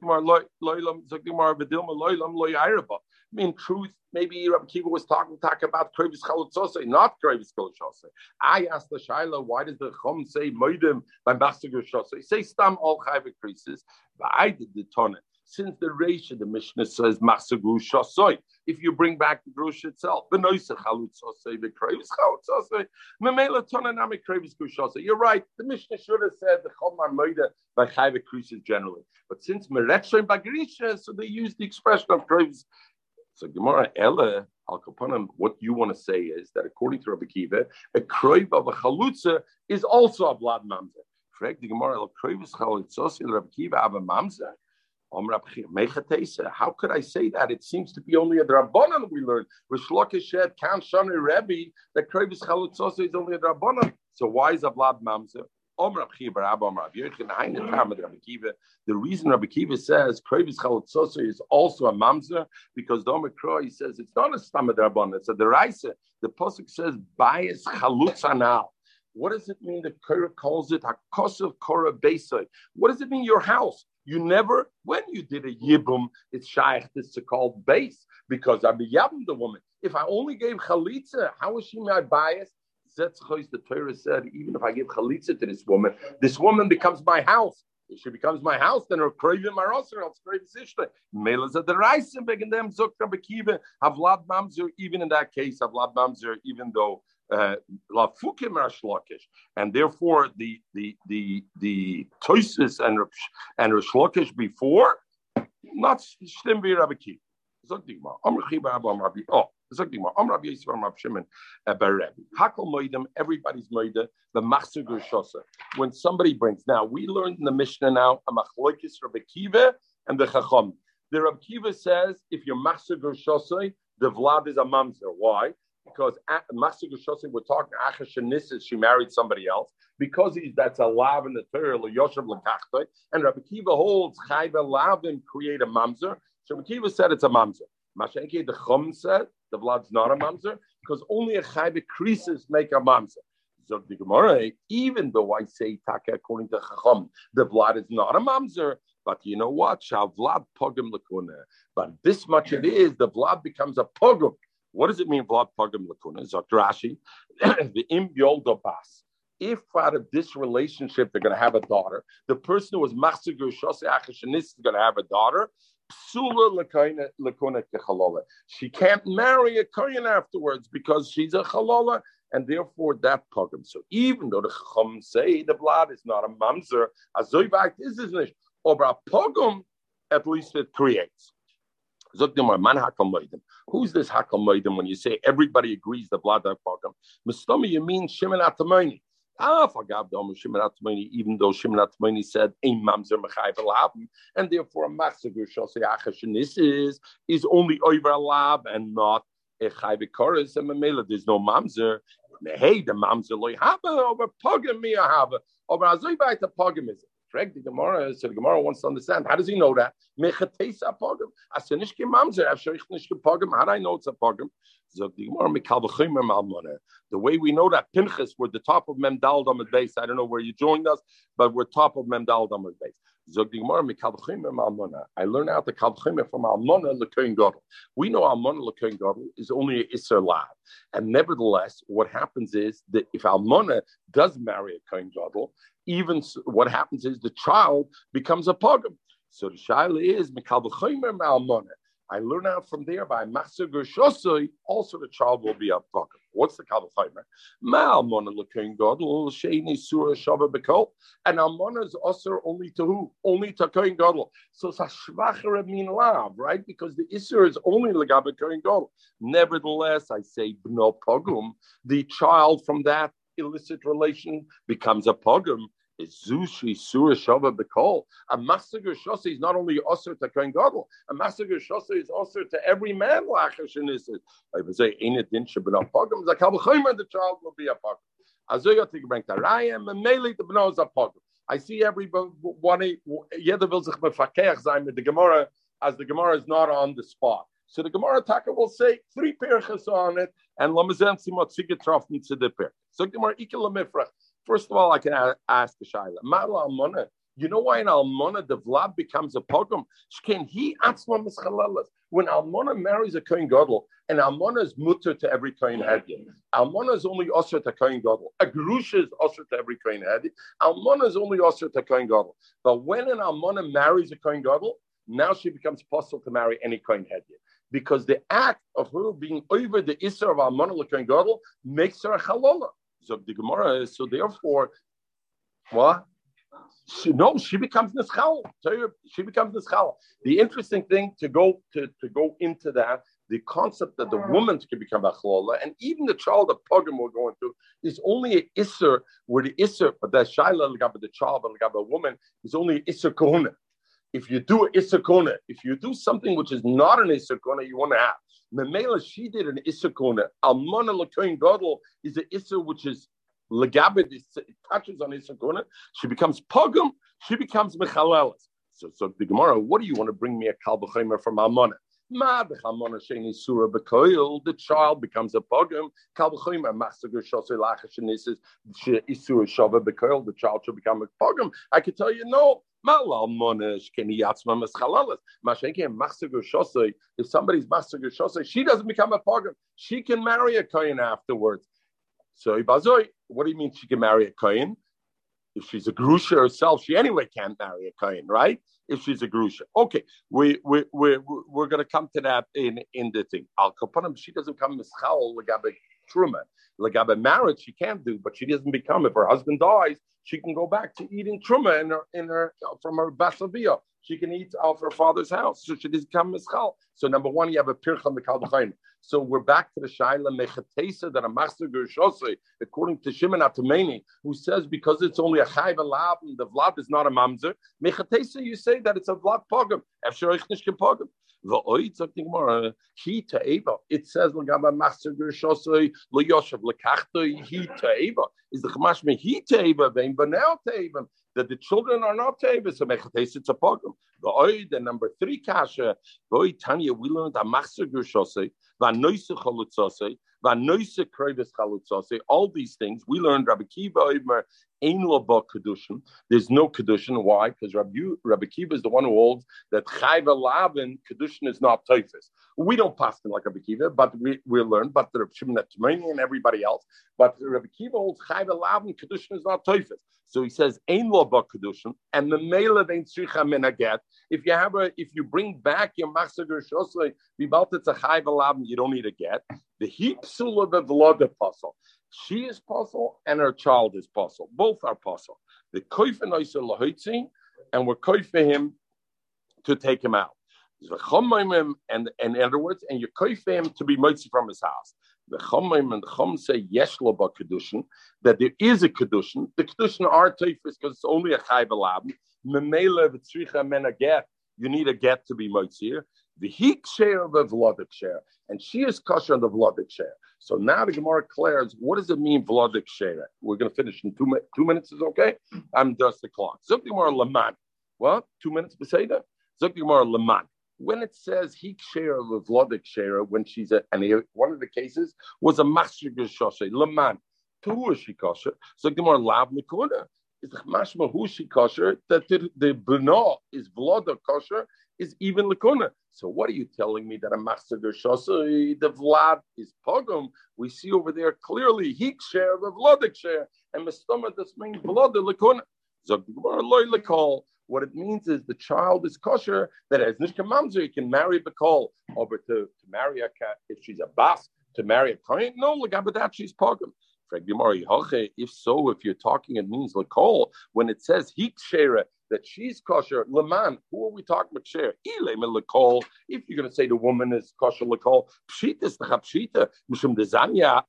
mean, truth, maybe Rabbi Kiva was talking, talking about Krevis Chalutzose, not Krevis Chalutzose. I asked the Shaila, why does the Chum say Moedim by Bastigur Shose? Say Stam all Chayvik creases, but I did the Tonnet. Since the Reisha, the Mishnah says Machsa Grusha Soy. If you bring back the Grusha itself. You're right. The Mishnah should have said the Chomar Moida by Chayva Krisis generally. But since Meretzoin Bagrisha, so they use the expression of Kravis. So Gemara Ella Al Kapanim, what you want to say is that according to Rabbi Kiva, a kroiv of a chalutza is also a blood mamzer. Frag the Gemara Al kroiv chalutzosi Rabbi Kiva have a mamzer. How could I say that? It seems to be only a drabanan we learn. Said, "Kan shani Rebbe that krevis chalutzosi is only a drabanan." So why is a blood mamzer? The reason Rabbi Kiva says Kravis Chalutzosa is also a mamzer because the Omikro says it's not a stamad rabban, it's a deraisa. The pasuk says bias chalutzanal. What does it mean? The Korah calls it hakosav korah beisai. What does it mean? Your house. You never, when you did a yibum, it's shaykh, it's called base because I'm yabum the woman. If I only gave chalitza, how is she my bias? the Torah said, even if I give chalitza to this woman, this woman becomes my house. If she becomes my house, then her craving my roster, I'll crave ishta. Melas at the rice and them zuk rabakiva have lad mamzer. Even in that case, have lad mamzer. Even though uh, la fukim Reish Lakish, and therefore the the the the toises and and Reish Lakish before not shlim be rabakiva. Zok digma. Amr chiba abam rabbi. Oh. Everybody's moida the machsugur shosa. When somebody brings now, we learned in the Mishnah now a machloikis Rabbi Kiva and the Chacham. The Rabbi Kiva says if you're machsugur shosa, the vlad is a mamzer. Why? Because machsugur shosa, we're talking achashanissis, she married somebody else. Because he's that's a lav in the Torah, yoshev lekachtoi, and Rabbi Kiva holds chayva lav and create a mamzer. So Rabbi Kiva said it's a mamzer. Mashenki the Chum said the blood's not a mamzer because only a chaybe creases make a mamzer. So the Gemara, even though I say taka according to Chacham, the blood is not a mamzer, but you know what? Shavlad pogum lakuna. But this much it is, the blood becomes a pogum. What does it mean, blood pogum lakuna? Zatrashi, the im bas. If out of this relationship they're going to have a daughter, the person who was machzigur shose is going to have a daughter, she can't marry a kohen afterwards because she's a chalola, and therefore that pogum. So even though the chum say the blood is not a mamzer, a zoivak is nicht, or a pogum, at least it creates. Who's this hakal when you say everybody agrees the blood of pogum? Mustami, you mean Shimon Atamoni. Ah, forgab the Shimon even though Shimon Atmoni said ein mamzer mechayv haben, and therefore a masagur shosei achashanis is is only over a lab and not a chayv chorus and mamela. There's no mamzer. Hey, the mamzer loy have over pogam me have over azoy the pogam is Frag the Gemara, so the Gemara wants to understand. How does he know that? How do I know it's a? So the way we know that Pinchas were the top of Memdal Damad base. I don't know where you joined us, but we're top of Memdal Damad base. I learn out the kalvachim from almona lekoin gadol. We know almona lekoin gadol is only a iser lab, and nevertheless, what happens is that if almona does marry a kohen gadol, even what happens is the child becomes a pogum. So the shaila is I learn out from there by Master Gershosoi, also the child will be a pogum. What's the Kalachaimer? Ma'almona lekain gadol sheini surah shava bekol, and almona is also only to who? Only to kain gadol. So it's a shvacher mean lav, right? Because the isur is only legabe kain gadol. Nevertheless, I say bno pogum, the child from that illicit relation becomes a pogum Zushi Surah Shava Bekol. A Masagur Shosa is not only Osir to Kohen Gadol, a Masagur Shosa is Osir to every man. Lachashinisis. I would say, Ain't it din Shabbat Pogum? The child will be a Pogum. Azoya to bring Tarayim, and Mele the Beno is a Pogum. I see everybody, jeder will sich befakech sein the Gemara, as the Gemara is not on the spot. So the Gemara Taka will say three perchas on it, and Lamazen Simot Sigetrof needs to the perch. So Gemara Ikil Lamifrach. First of all, I can ask a shaila. Ma'al almona. You know why in almona the vlad becomes a pogrom? Can he atzma mischalalas? When almona marries a kohen gadol, and almona is mutter to every kohen hadi. Almona is only osir to kohen gadol. A grusha is osir to every kohen hadi. Almona is only osir to kohen gadol. But when an almona marries a kohen gadol, now she becomes possible to marry any Kohen Hedya. Because the act of her being over the Isser of almona Kohen Gadol makes her a Chalola. So the Gemara, so therefore, what? She, no, she becomes nischal. She becomes nischal. The interesting thing to go to, to go into that, the concept that the woman can become a chlola, and even the child of pogrom we're going through is only an isser where the isser, but the shaila the child the woman is only isser kohuna. If you do isser kohuna, if you do something which is not an isser kohuna, you want to have. Memela, she did an isser kohuna. Almana lakoin gadol is an isser which is legabed it touches on Isakuna, she becomes pogum, she becomes mechalelis. So, so the Gemara, what do you want to bring me a kalbachimer from Amona? The child becomes a bakoil, the child should become a pogum. I can tell you no. If somebody's master she doesn't become a pogum. She can marry a kohen afterwards. So Ibazoi, what do you mean she can marry a Kohen? If she's a Grusha herself, she anyway can't marry a Kohen, right? If she's a Grusha. Okay, we, we, we, we're going to come to that in, in the thing. Al Kapanim, she doesn't come Mischal Lagabe Truma. Lagabe marriage, she can't do, but she doesn't become, if her husband dies, she can go back to eating Truma in her, in her, from her Basavia. She can eat out of her father's house. So she doesn't come Mischal. So number one, you have a Pircha Mikal so we're back to the Shaila Mechatesa that a master Gershose, according to Shimon Atameni, who says because it's only a Chayv and the Vlad is not a Mamzer, Mechatesa, you say that it's a Vlad Pogam. Efsher Eichnish Pogam. He to Eva. It says Lagaba Master Gershose, Lo Yoshev, Lekachto, he to Eva. Is the Chamashme he to Eva, Vein Banel to Eva that the children are not Teva, so Mechates it's a pogrom. The number three kasha, Tanya, we learned a Master Gershose, Vanoise Chalutzose, Vanoise Krevis Chalutzose, all these things. We learned Rabbi Kiva Oimer, Ein Laba Kedushin. There's no Kedushin. Why? Because Rabbi, Rabbi Kiva is the one who holds that Chayva Lavin, Kedushin is not Typhus. We don't pass like Rabbi Kiva, but we, we learn, but the Rabbi Shimon and everybody else. But Rabbi Kiva holds Chayva Lavin, Kedushin is not Typhus. So he says, Ein Laba Kedushin, and the Mela Vein Tzricha Minaget. If you have a, if you bring back your Masagar Shosai, Vibalta Tzachayva Lavin, you don't need a get. The heap Sula the Vlada Puzzle. She is puzzle and her child is puzzle. Both are puzzle. The koifa noisa lahoitzi, and we're koifa him to take him out. And, and in other words, and you koifa him to be mitzi from his house. The Chomim and the Chom say yesh lo kedushin that there is a kedushin. The kedushin are teifus because it's only a chayv alabim. Memela v'tzricha men a get. You need a get to be motzir. The heek share of a vlodik share, and she is kosher on the vlodik share. So now the Gemara declares, what does it mean, Vladik Shera? We're going to finish in two, two minutes, is okay? I'm just the clock. Zuk Gemara Laman. What? Two minutes, Beseda? Zuk Gemara Laman. When it says Hik Shera of Vladik Shera, when she's a, and he, one of the cases was a Master Geshoshe, Laman. Kosher? Zuk Gemara Lav Nikuna. Is the mashma who she kosher that the, the is vlada kosher is even lakuna. So what are you telling me that a master the vlad is pogum? We see over there clearly hik share the vladik share and mistama this means vlad lakuna. What it means is the child is kosher that as nishka mamzer you can marry bakol over to, to marry a cat if she's a bas to marry a kohen. No, lagabadat she's pogum. If so, if you're talking, it means lakol. When it says hik share that she's kosher, Leman, who are we talking about share? Lakol. If you're going to say the woman is kosher Lakol, Pshita is the Pshita, Mishum Dezanya,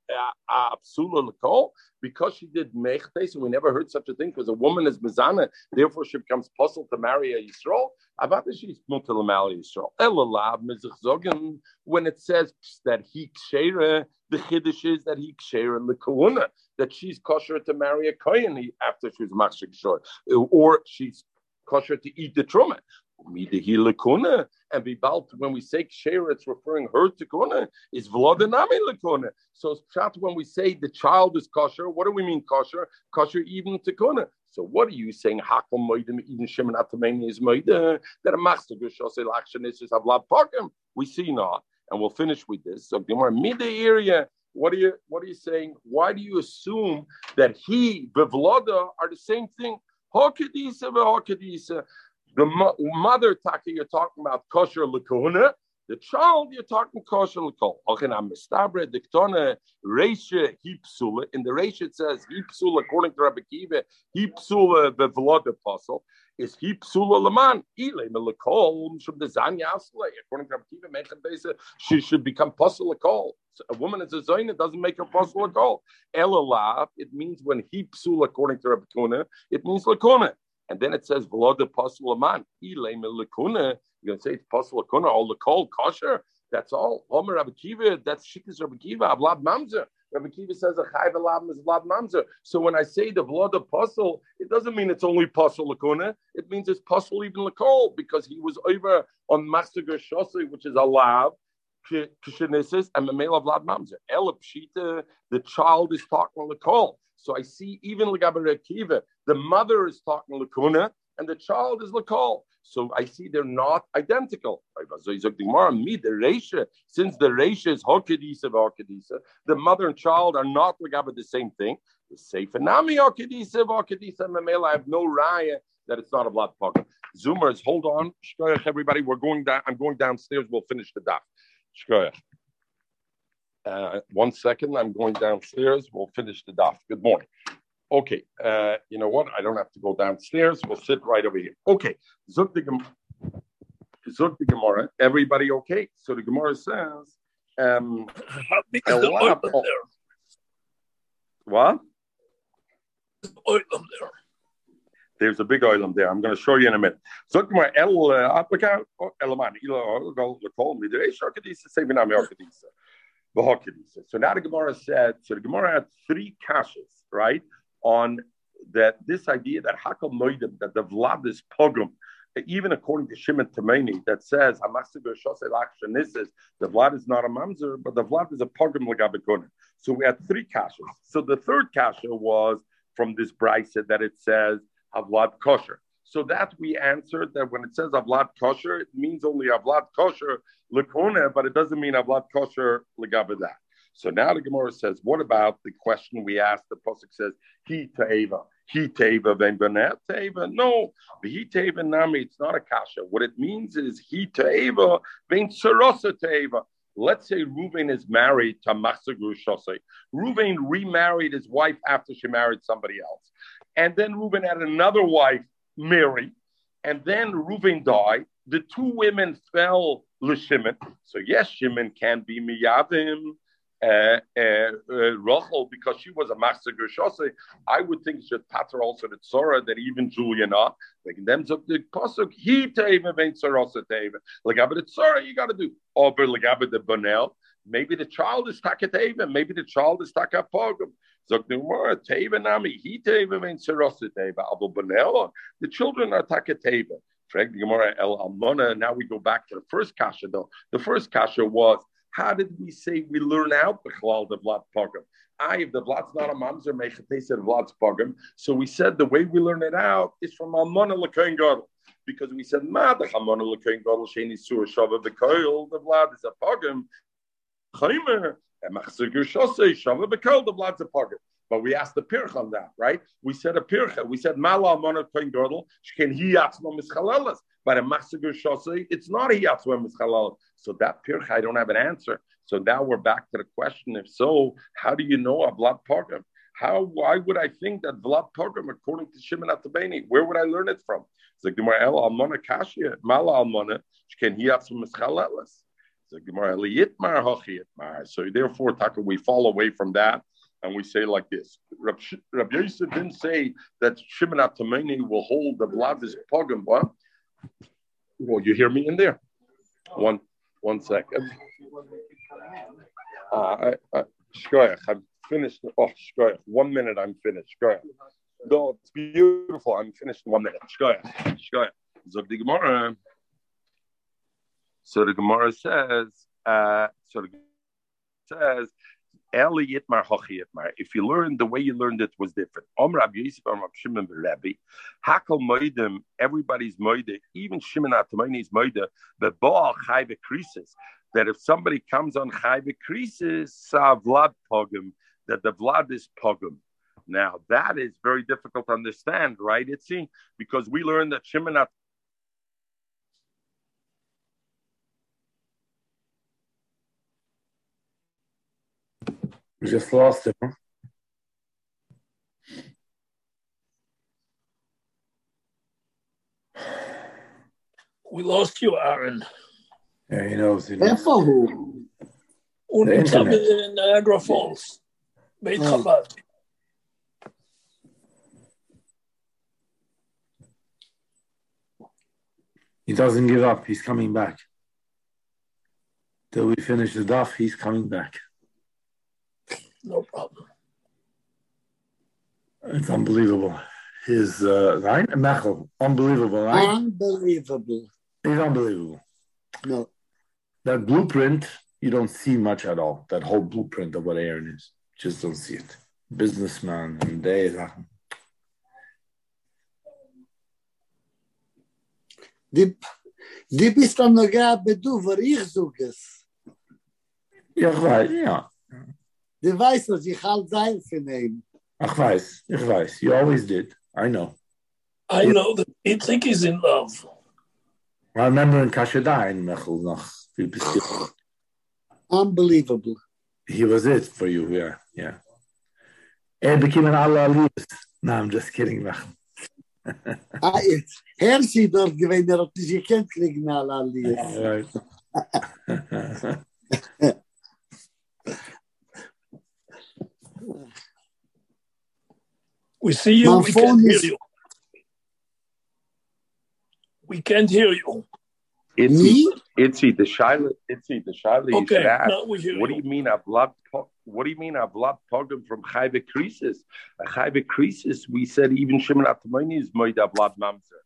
Absula Lakol, because she did Mechtes, and we never heard such a thing, because a woman is Mizana, therefore she becomes puzzled to marry a Yisrael. About the she's Mutalamali Yisrael. Elalav Mizach Zogan, when it says that he kshere, the Chiddush is that he kshere Lakuna, that she's kosher to marry a Kohen after she's Mashik Shor, or she's kosher to eat the truma. And bibalt, when we say ksher, it's referring her to kona, is vlodanami lekona. So when we say the child is kosher, what do we mean kosher? Kosher even to kona. So what are you saying? Hakom moedim even shimon atameni is moedim that a master gushos elaction is avlad pokem. We see not, and we'll finish with this. So Gemara mid area. What are you What are you saying? Why do you assume that he bevloda are the same thing? Hakadisa v'hakadisa. The mo- mother talking, you're talking about kosher lekuna. The child, you're talking kosher lekol. Okay, now mistabre diktone reisha hipsula. In the reisha it says hipsula according to Rabbi Kiva hipsula bevelod apostle is hipsula laman ile melekol from the zanya. According to Rabbi Kiva, Beisa, she should become apostle lekol. So a woman is a zayin, it doesn't make her apostle lekol. Elalav, it means when hipsula according to Rabbi Kuna, it means lekona. And then it says velod apostle laman ile melekuna. You're going to say it's kuna all the cold kosher. That's all. Homer Rabbi Kiva, that's Shikas Rabbi Kiva, Avlad Mamzer. Rabbi Kiva says a chayv is Vlad Mamzer. So when I say the blood apostle, it doesn't mean it's only apostle lakuna. It means it's apostle even lakol because he was over on Masagar Shosei, which is a lav. Kishinesis and Mamela Vlad Mamzer. El Pshita, the child is talking lakol. So I see even Lagabar Kiva, the mother is talking lakuna and the child is lakol. So I see they're not identical. Since the Reisha is Hokadisa Vakadisa, the mother and child are not about the same thing. The Sefer Nami Hokadisa Vakadisa Mamela, I have no raya that it's not a blood pocket. Zoomers, hold on. Everybody, we're going down. I'm going downstairs. We'll finish the daf. Uh, one second, I'm going downstairs. We'll finish the daf. Good morning. Okay, uh, you know what? I don't have to go downstairs. We'll sit right over here. Okay, Zuk the, Zuk the Gemara. Everybody okay? So the Gemara says, um, How big is the oil there? what? The oil there. There's a big island there. I'm going to show you in a minute. Zuk Gemara El Apaka Elaman Ilo Go Lekol Midrei Shakadisa Sevinam Yakadisa. So now the Gemara said. So the Gemara had three kashas, right? On that this idea that Hakal Moidim, that the Vlad is pogrom, even according to Shimon Tamani, that says the Vlad is not a mamzer, but the Vlad is a pogrom legabikuna. So we had three kashas. So the third kasha was from this brisa that it says Avlad kosher. So that we answered that when it says Avlad kosher, it means only Avlad kosher lekona, but it doesn't mean Avlad kosher legabadah. So now the Gemara says, what about the question we asked? The Pasuk says, He Teva. He Teva ben Teva. No, the He Teva Nami, it's not a kasha. What it means is He Teva ben Sarosa Teva. Let's say Reuven is married to Masagur Shosei. Reuven remarried his wife after she married somebody else. And then Reuven had another wife, Mary. And then Reuven died. The two women fell Shimon. So yes, Shimon can be Miyavim uh, Rachel because she was a master Gershose, I would think should patter also the Tzora that even Juliana, like in them up the pasuk, he teva vein Tzorosa teva. Like the Tzora, you got to do. Over like the Bonel, maybe the child is takateva, maybe the child is takapogum. Zogdumara teva nami, he teva vein Tzorosa teva. Abel Bonel, the children are takateva. Frag the Gemara El Almona. Now we go back to the first kasha though. The first kasha was how did we say we learn out the chlal the vlad pogum? I, if the vlad's not a mamzer, said vlad's pogum. So we said the way we learn it out is from almona lekoin gadol. Because we said, ma the almona lekoin gadol sheni sur shava bekoil, the vlad is a pogum. Chaymer, machzer gershosei shava bekoil, the vlad's a pogum. But we asked the pirch on that, right? We said a pircha. We said mala almona koin gadol shken hi atzmo mischalelas. But a Masagur Shosei, it's not a Yatzwem Halal. So that Pirch, I don't have an answer. So now we're back to the question if so, how do you know a Vlad Pogrom? How, why would I think that Vlad Pogrom, according to Shimon Atabeni, where would I learn it from? So Gemara El Almona Kashia, Mala Almona, Shken Hochi Yitmar. So therefore, Taka, we fall away from that and we say like this: Rabbi, Yosef didn't say that Shimon Atameni will hold the blood is pogum. What? Well, you hear me in there? One, one second. Uh, I, I, I'm finished. Oh, shkoyach. One minute, I'm finished. Shkoyach. No, it's beautiful. I'm finished in one minute. Shkoyach. Shkoyach. So the Gemara. So the Gemara says. Uh, so the Gemara says Eli Yitmar Hochi Yitmar. If you learned the way you learned it was different. Om Rabbi Yosef, Om Rabbi Shimon Rabbi. Hakol Moedim, everybody's Moede, even Shimon Atamoni's Moede, but Baal Chayve Krisis. That if somebody comes on Chayve Krisis, Sa Vlad Pogum, that the Vlad is Pogum. Now that is very difficult to understand, right? It's because we learned that Shimon We just lost him. We lost you, Aaron. Yeah, he knows. He knows. Uncovered in Niagara Falls. They oh. He doesn't give up. He's coming back. Till we finish the daf, he's coming back. No problem. It's unbelievable. His uh, right, Mechel, unbelievable, right? Unbelievable. He's unbelievable. No. That blueprint, you don't see much at all. That whole blueprint of what Aaron is, just don't see it. Businessman and they. Die, die bist dann noch gar beduver, ich suche es. Ja, ich weiß, ja. Die weiß, dass ich halt sein von ihm. Ich weiß, ich weiß. You always did. I know. I know that you think he's in love. I remember in Kashaday in Mechel noch. wie bist du- Unbelievable. He was it for you, yeah, yeah. Er became an Allah Aliyas. No, I'm just kidding, Mechel. Jetzt. Herr sie dort gewesen, er hat nicht gekannt kriegen, alle Alias. Right. We see you, My we phone can't hear you. We can't hear you. Itzy, Me? Itzy, the Shiloh, Itzy, the Shiloh, you Okay, should ask. now we What do you. you mean a blood? po- What do you mean a blood pogum from Chayve Krisis? A Chayve Krisis, we said even Shimon Atamoni is moida blood mamzer.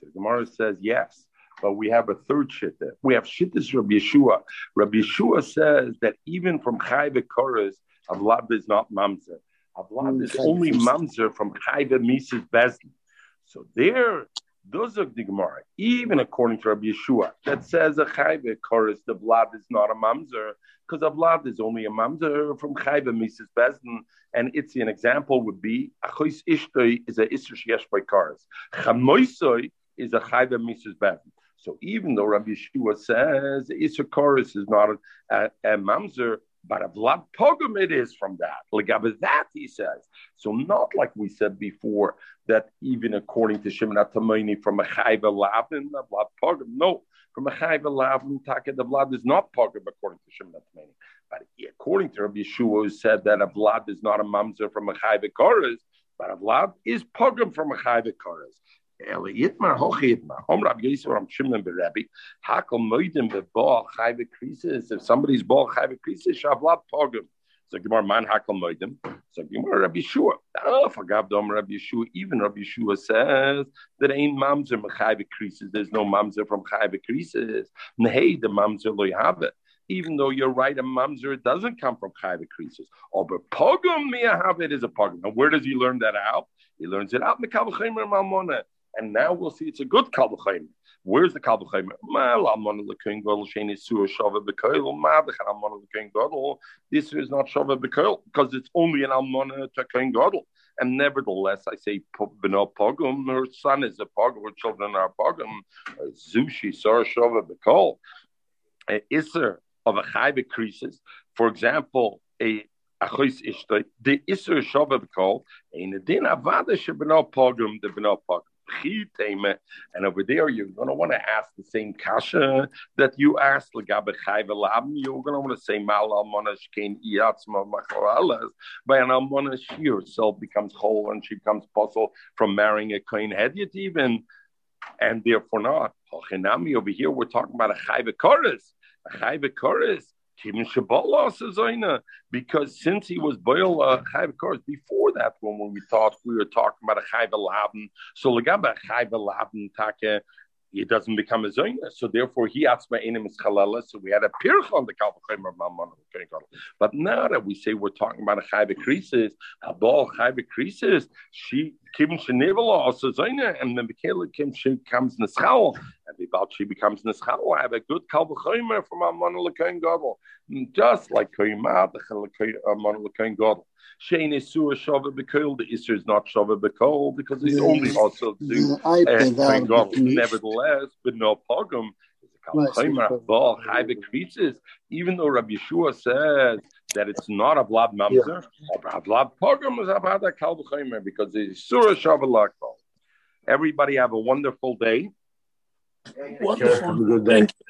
So the Gemara says yes, but we have a third shitta. We have shittas Rabbi Yeshua. Rabbi Yeshua says that even from Chayve Koras, a blood is not mamzer. A blood Mm, is only Krisis. mamzer from Chayve Mises Bezdin. So there, those are the Gemara, even according to Rabbi Yeshua, that says a chayve chorus, the blood is not a mamzer, because a blood is only a mamzer from chayve Mrs. Bezdin. And it's an example would be achos ishtoi is a isser sheyesh by chorus. Chamoisoi is a chayve Mrs. Bezdin. So even though Rabbi Yeshua says isser chorus is not a, a, a mamzer, but a blood pogum it is from that. Legabe that he says. So not like we said before that even according to Shimon Atamoni from a chayva lavin, a blood pogum. No, from a chayva lavin, taka the blood is not pogum according to Shimon Atamoni. But according to Rabbi Yeshua, who said that a blood is not a mamzer from a chayva koras, but a blood is pogum from a chayva koras. Eli Yitmar, Hoch Yitmar. Om Rabbi Yisrael, Ram Shimon Berebi. Hakel Moedim Bebal Chayve Krisis. If somebody's ball Chayve Krisis, Shavlat Pogum. So Gemara Man Hakel Moedim. So Gemara Rabbi Yeshua. Oh, forgot Dom Rabbi Yeshua. Even Rabbi Yeshua says that ain't mamzer Chayve Krisis. There's no mamzer from Chayve Krisis. Hey, the mamzer lo it. Even though you're right, a mamzer doesn't come from Chayve Krisis. Oh, but Pogum Miyahavit is a Pogum. Now, where does he learn that out? He learns it out. Chaymer Malmona. And now we'll see it's a good Kalbachayim. Where's the Kalbachayim? This is not Shava Bekoil because it's only an Almona to Kain Gadol. And nevertheless, I say Beno Pogum, her son is a Pogum, her children are Pogum. Uh, Zushi Sar Shava Bekoil. Isser of a Chayve creases, for example, a Achos Ishtoi, the Isser Shava in the Din Avada Shabano Pogum, the Beno Pogum. And over there, you're going to want to ask the same kasha that you asked. You're going to want to say. By an Almona, she herself becomes whole and she becomes puzzle from marrying a Kohen Hedyot even. And therefore not. Over here, we're talking about a Chayve Koris. A Chayve Koris. Because since he was Boil uh, Chayv Koris, before that one, when we thought we were talking about a Chayv Laban, so Lagaba Chayv Laban Take, he doesn't become a Zoina. So therefore, he atzma enim is chalala. So we had a pirch on the kalvachimer mamon. But now that we say we're talking about a krisis, a ball chayve krisis, she kim shenevala also zoina, and then she comes neschal, and about she becomes neschal. I have a good kalvachimer from mamon lekain gadol, mm, just like koyma the mamon lekain uh, gadol. Shane is sur shava bekol. The isser is not shava bekol because he's only also do I and think thank God. Nevertheless, but no pogum. Even though Rabbi Yeshua says that it's not a Vlad Mamzer, a Vlad Pogrom is about a Kal V'chomer because it's Surah Shabalakal. Everybody have a wonderful day. Wonderful. Have a good day. Thank you.